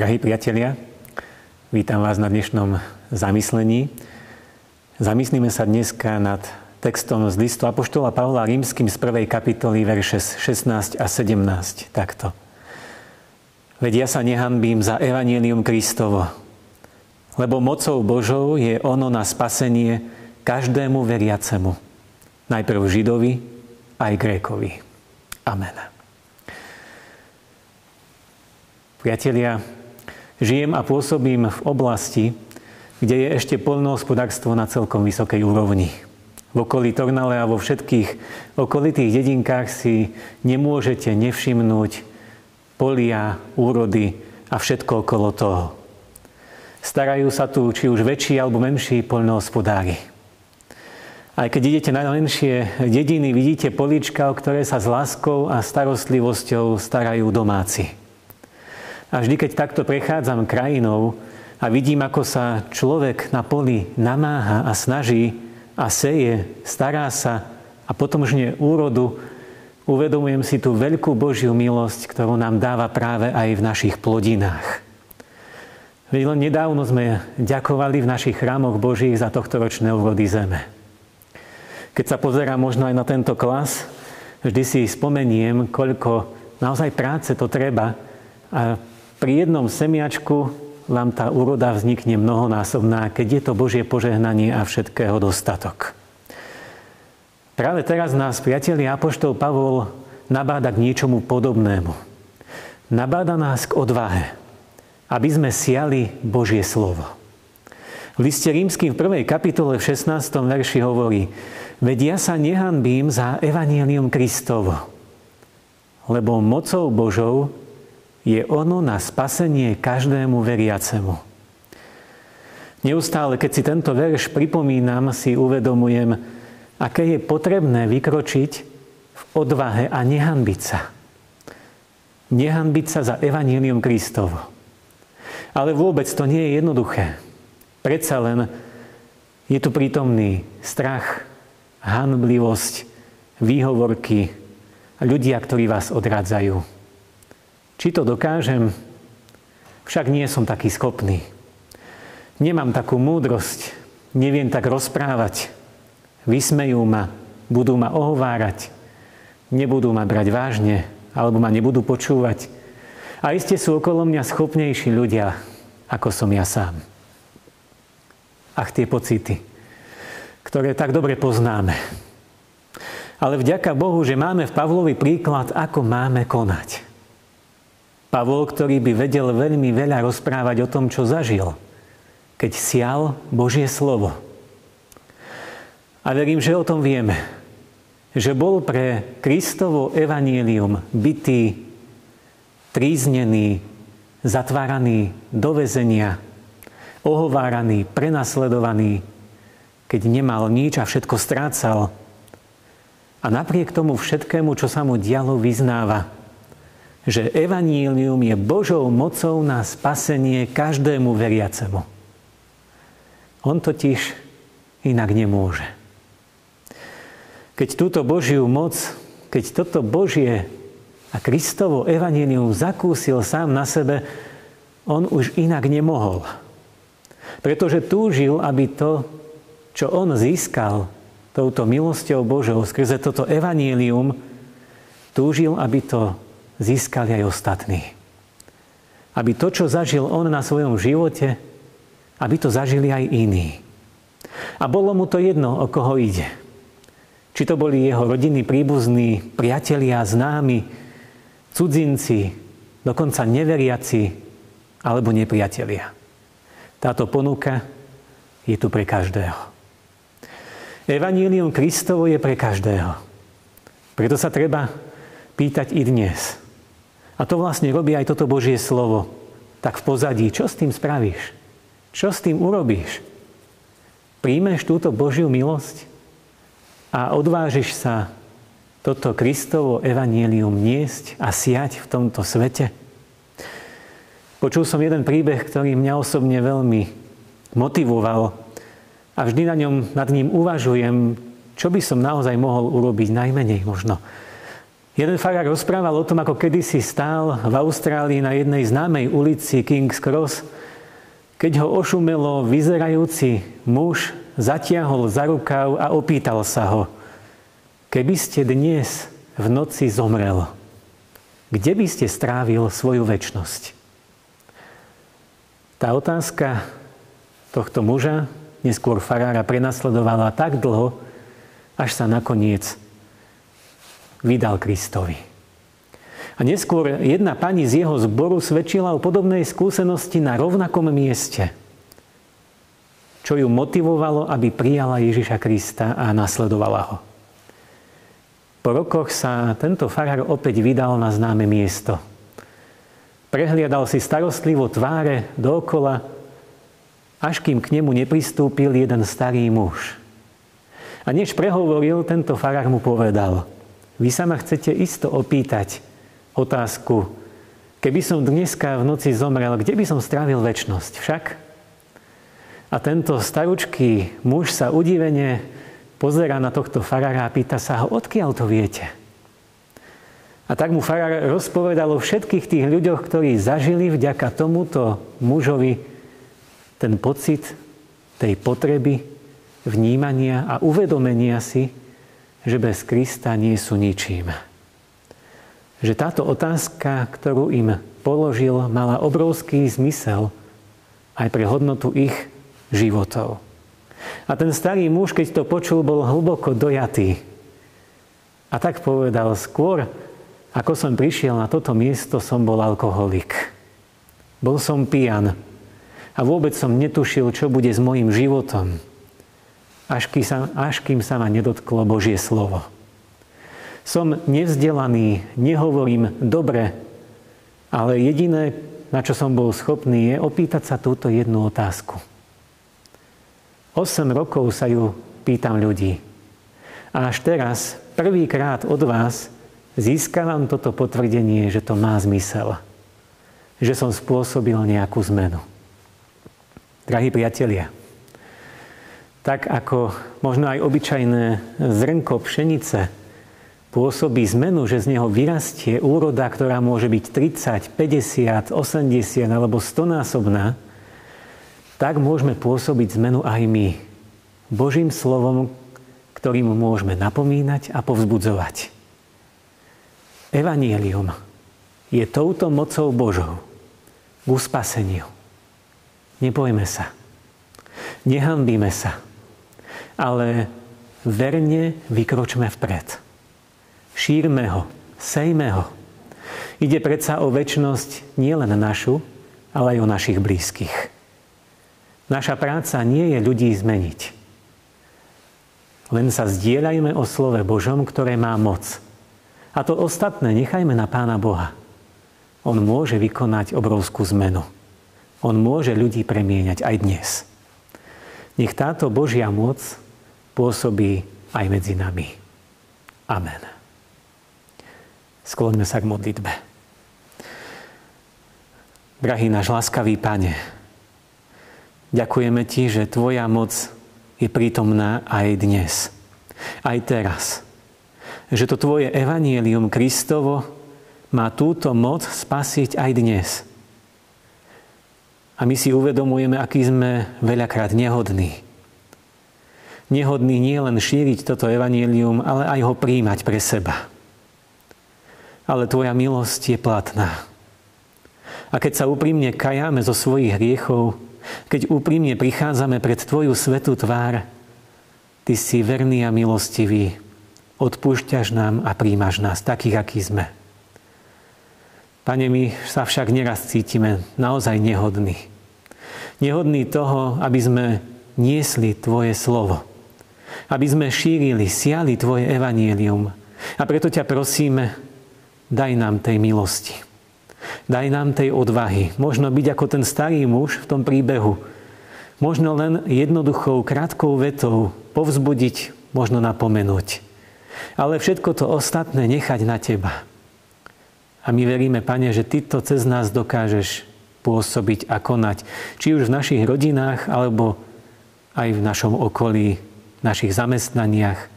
Drahí priatelia, vítam vás na dnešnom zamyslení. Zamyslíme sa dneska nad textom z listu Apoštola Pavla Rímským z prvej kapitoly, verše 16 a 17. Takto. Veď ja sa nehanbím za Evangelium Kristovo, lebo mocou Božou je ono na spasenie každému veriacemu. Najprv Židovi, aj Grékovi. Amen. Priatelia, žijem a pôsobím v oblasti, kde je ešte poľnohospodárstvo na celkom vysokej úrovni v okolí Tornale a vo všetkých okolitých dedinkách si nemôžete nevšimnúť polia, úrody a všetko okolo toho. Starajú sa tu či už väčší alebo menší poľnohospodári. Aj keď idete na menšie dediny, vidíte polička, o ktoré sa s láskou a starostlivosťou starajú domáci. A vždy, keď takto prechádzam krajinou a vidím, ako sa človek na poli namáha a snaží, a seje, stará sa a potom žne úrodu, uvedomujem si tú veľkú Božiu milosť, ktorú nám dáva práve aj v našich plodinách. Veď len nedávno sme ďakovali v našich chrámoch Božích za tohto ročné úrody zeme. Keď sa pozerám možno aj na tento klas, vždy si spomeniem, koľko naozaj práce to treba a pri jednom semiačku vám tá úroda vznikne mnohonásobná, keď je to Božie požehnanie a všetkého dostatok. Práve teraz nás, priatelia Apoštol Pavol, nabáda k niečomu podobnému. Nabáda nás k odvahe, aby sme siali Božie slovo. V liste rímským v prvej kapitole v 16. verši hovorí Veď ja sa nehanbím za evanielium Kristovo, lebo mocou Božou je ono na spasenie každému veriacemu. Neustále, keď si tento verš pripomínam, si uvedomujem, aké je potrebné vykročiť v odvahe a nehanbiť sa. Nehanbiť sa za Evanílium Kristovo. Ale vôbec to nie je jednoduché. Predsa len je tu prítomný strach, hanblivosť, výhovorky, ľudia, ktorí vás odrádzajú. Či to dokážem? Však nie som taký schopný. Nemám takú múdrosť, neviem tak rozprávať. Vysmejú ma, budú ma ohovárať, nebudú ma brať vážne, alebo ma nebudú počúvať. A iste sú okolo mňa schopnejší ľudia, ako som ja sám. Ach, tie pocity, ktoré tak dobre poznáme. Ale vďaka Bohu, že máme v Pavlovi príklad, ako máme konať. Pavol, ktorý by vedel veľmi veľa rozprávať o tom, čo zažil, keď sial Božie slovo. A verím, že o tom vieme. Že bol pre Kristovo evanílium bytý, tríznený, zatváraný do väzenia, ohováraný, prenasledovaný, keď nemal nič a všetko strácal. A napriek tomu všetkému, čo sa mu dialo, vyznáva – že evanílium je Božou mocou na spasenie každému veriacemu. On totiž inak nemôže. Keď túto Božiu moc, keď toto Božie a Kristovo evanílium zakúsil sám na sebe, on už inak nemohol. Pretože túžil, aby to, čo on získal touto milosťou Božou skrze toto evanílium, túžil, aby to získali aj ostatní. Aby to, čo zažil on na svojom živote, aby to zažili aj iní. A bolo mu to jedno, o koho ide. Či to boli jeho rodiny, príbuzní, priatelia, známi, cudzinci, dokonca neveriaci alebo nepriatelia. Táto ponuka je tu pre každého. Evanílium Kristovo je pre každého. Preto sa treba pýtať i dnes. A to vlastne robí aj toto Božie slovo. Tak v pozadí, čo s tým spravíš? Čo s tým urobíš? Príjmeš túto Božiu milosť a odvážiš sa toto Kristovo evanielium niesť a siať v tomto svete? Počul som jeden príbeh, ktorý mňa osobne veľmi motivoval a vždy na ňom, nad ním uvažujem, čo by som naozaj mohol urobiť najmenej možno Jeden farár rozprával o tom, ako kedysi stál v Austrálii na jednej známej ulici King's Cross, keď ho ošumelo vyzerajúci muž zatiahol za rukav a opýtal sa ho, keby ste dnes v noci zomrel, kde by ste strávil svoju väčnosť? Tá otázka tohto muža, neskôr farára, prenasledovala tak dlho, až sa nakoniec vydal Kristovi. A neskôr jedna pani z jeho zboru svedčila o podobnej skúsenosti na rovnakom mieste, čo ju motivovalo, aby prijala Ježiša Krista a nasledovala ho. Po rokoch sa tento farár opäť vydal na známe miesto. Prehliadal si starostlivo tváre dookola, až kým k nemu nepristúpil jeden starý muž. A než prehovoril, tento farár mu povedal – vy sa ma chcete isto opýtať otázku, keby som dneska v noci zomrel, kde by som strávil väčnosť však? A tento staručký muž sa udivene pozera na tohto farára a pýta sa ho, odkiaľ to viete? A tak mu farár rozpovedal o všetkých tých ľuďoch, ktorí zažili vďaka tomuto mužovi ten pocit tej potreby, vnímania a uvedomenia si, že bez Krista nie sú ničím. Že táto otázka, ktorú im položil, mala obrovský zmysel aj pre hodnotu ich životov. A ten starý muž, keď to počul, bol hlboko dojatý. A tak povedal, skôr ako som prišiel na toto miesto, som bol alkoholik. Bol som pijan a vôbec som netušil, čo bude s mojim životom až kým sa, až kým sa ma nedotklo Božie slovo. Som nevzdelaný, nehovorím dobre, ale jediné, na čo som bol schopný, je opýtať sa túto jednu otázku. 8 rokov sa ju pýtam ľudí. A až teraz, prvýkrát od vás, získavam toto potvrdenie, že to má zmysel. Že som spôsobil nejakú zmenu. Drahí priatelia, tak ako možno aj obyčajné zrnko pšenice pôsobí zmenu, že z neho vyrastie úroda, ktorá môže byť 30, 50, 80 alebo 100 násobná, tak môžeme pôsobiť zmenu aj my. Božím slovom, ktorým môžeme napomínať a povzbudzovať. Evangelium je touto mocou Božou k uspaseniu. Nebojme sa. Nehambíme sa ale verne vykročme vpred. Šírme ho, sejme ho. Ide predsa o väčnosť nielen našu, ale aj o našich blízkych. Naša práca nie je ľudí zmeniť. Len sa zdieľajme o slove Božom, ktoré má moc. A to ostatné nechajme na Pána Boha. On môže vykonať obrovskú zmenu. On môže ľudí premieňať aj dnes. Nech táto Božia moc pôsobí aj medzi nami. Amen. Skloňme sa k modlitbe. Drahý náš láskavý Pane, ďakujeme Ti, že Tvoja moc je prítomná aj dnes, aj teraz. Že to Tvoje evanielium Kristovo má túto moc spasiť aj dnes. A my si uvedomujeme, aký sme veľakrát nehodní nehodný nie len šíriť toto evanílium, ale aj ho príjmať pre seba. Ale Tvoja milosť je platná. A keď sa úprimne kajáme zo svojich hriechov, keď úprimne prichádzame pred Tvoju svetú tvár, Ty si verný a milostivý, odpúšťaš nám a príjmaš nás takých, akí sme. Pane, my sa však neraz cítime naozaj nehodní. Nehodní toho, aby sme niesli Tvoje slovo aby sme šírili, siali Tvoje evanielium. A preto ťa prosíme, daj nám tej milosti. Daj nám tej odvahy. Možno byť ako ten starý muž v tom príbehu. Možno len jednoduchou, krátkou vetou povzbudiť, možno napomenúť. Ale všetko to ostatné nechať na Teba. A my veríme, Pane, že Ty to cez nás dokážeš pôsobiť a konať. Či už v našich rodinách, alebo aj v našom okolí, našich zamestnaniach,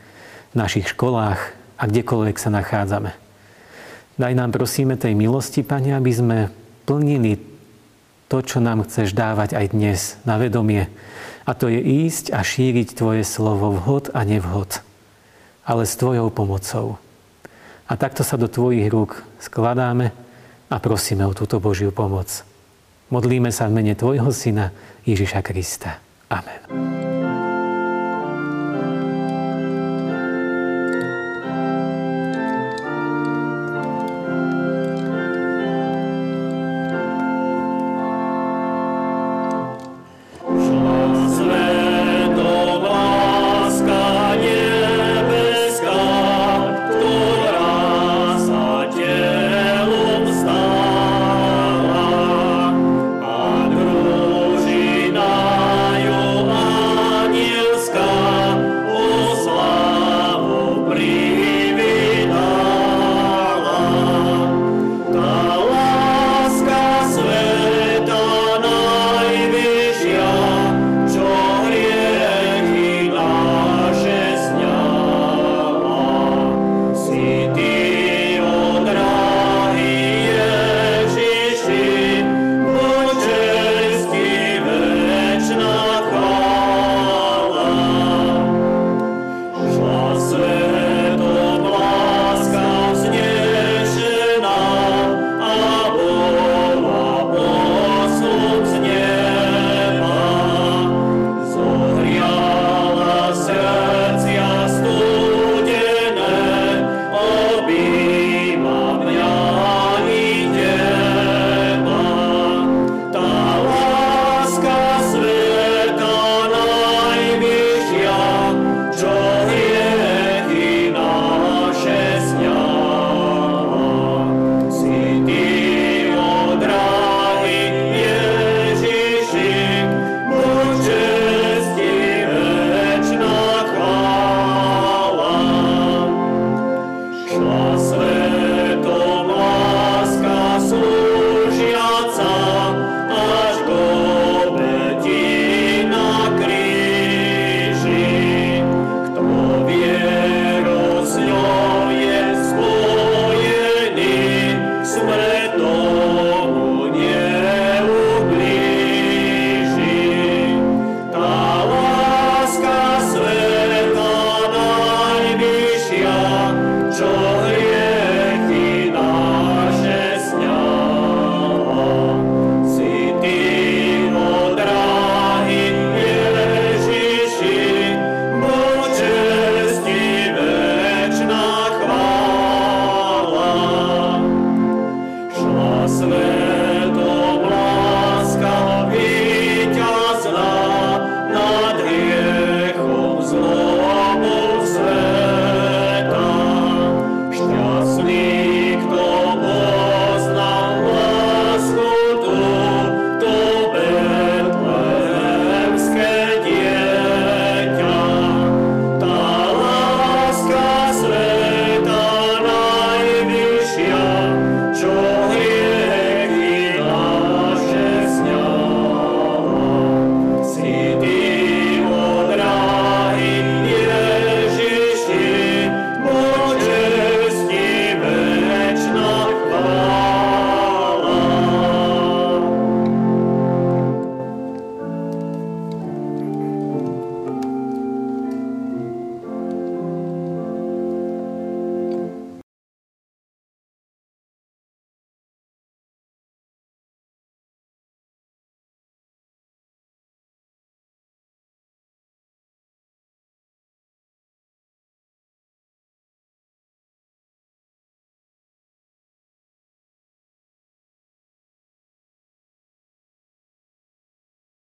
našich školách a kdekoľvek sa nachádzame. Daj nám prosíme tej milosti, Pane, aby sme plnili to, čo nám chceš dávať aj dnes na vedomie. A to je ísť a šíriť Tvoje slovo vhod a nevhod, ale s Tvojou pomocou. A takto sa do Tvojich rúk skladáme a prosíme o túto Božiu pomoc. Modlíme sa v mene Tvojho Syna Ježiša Krista. Amen.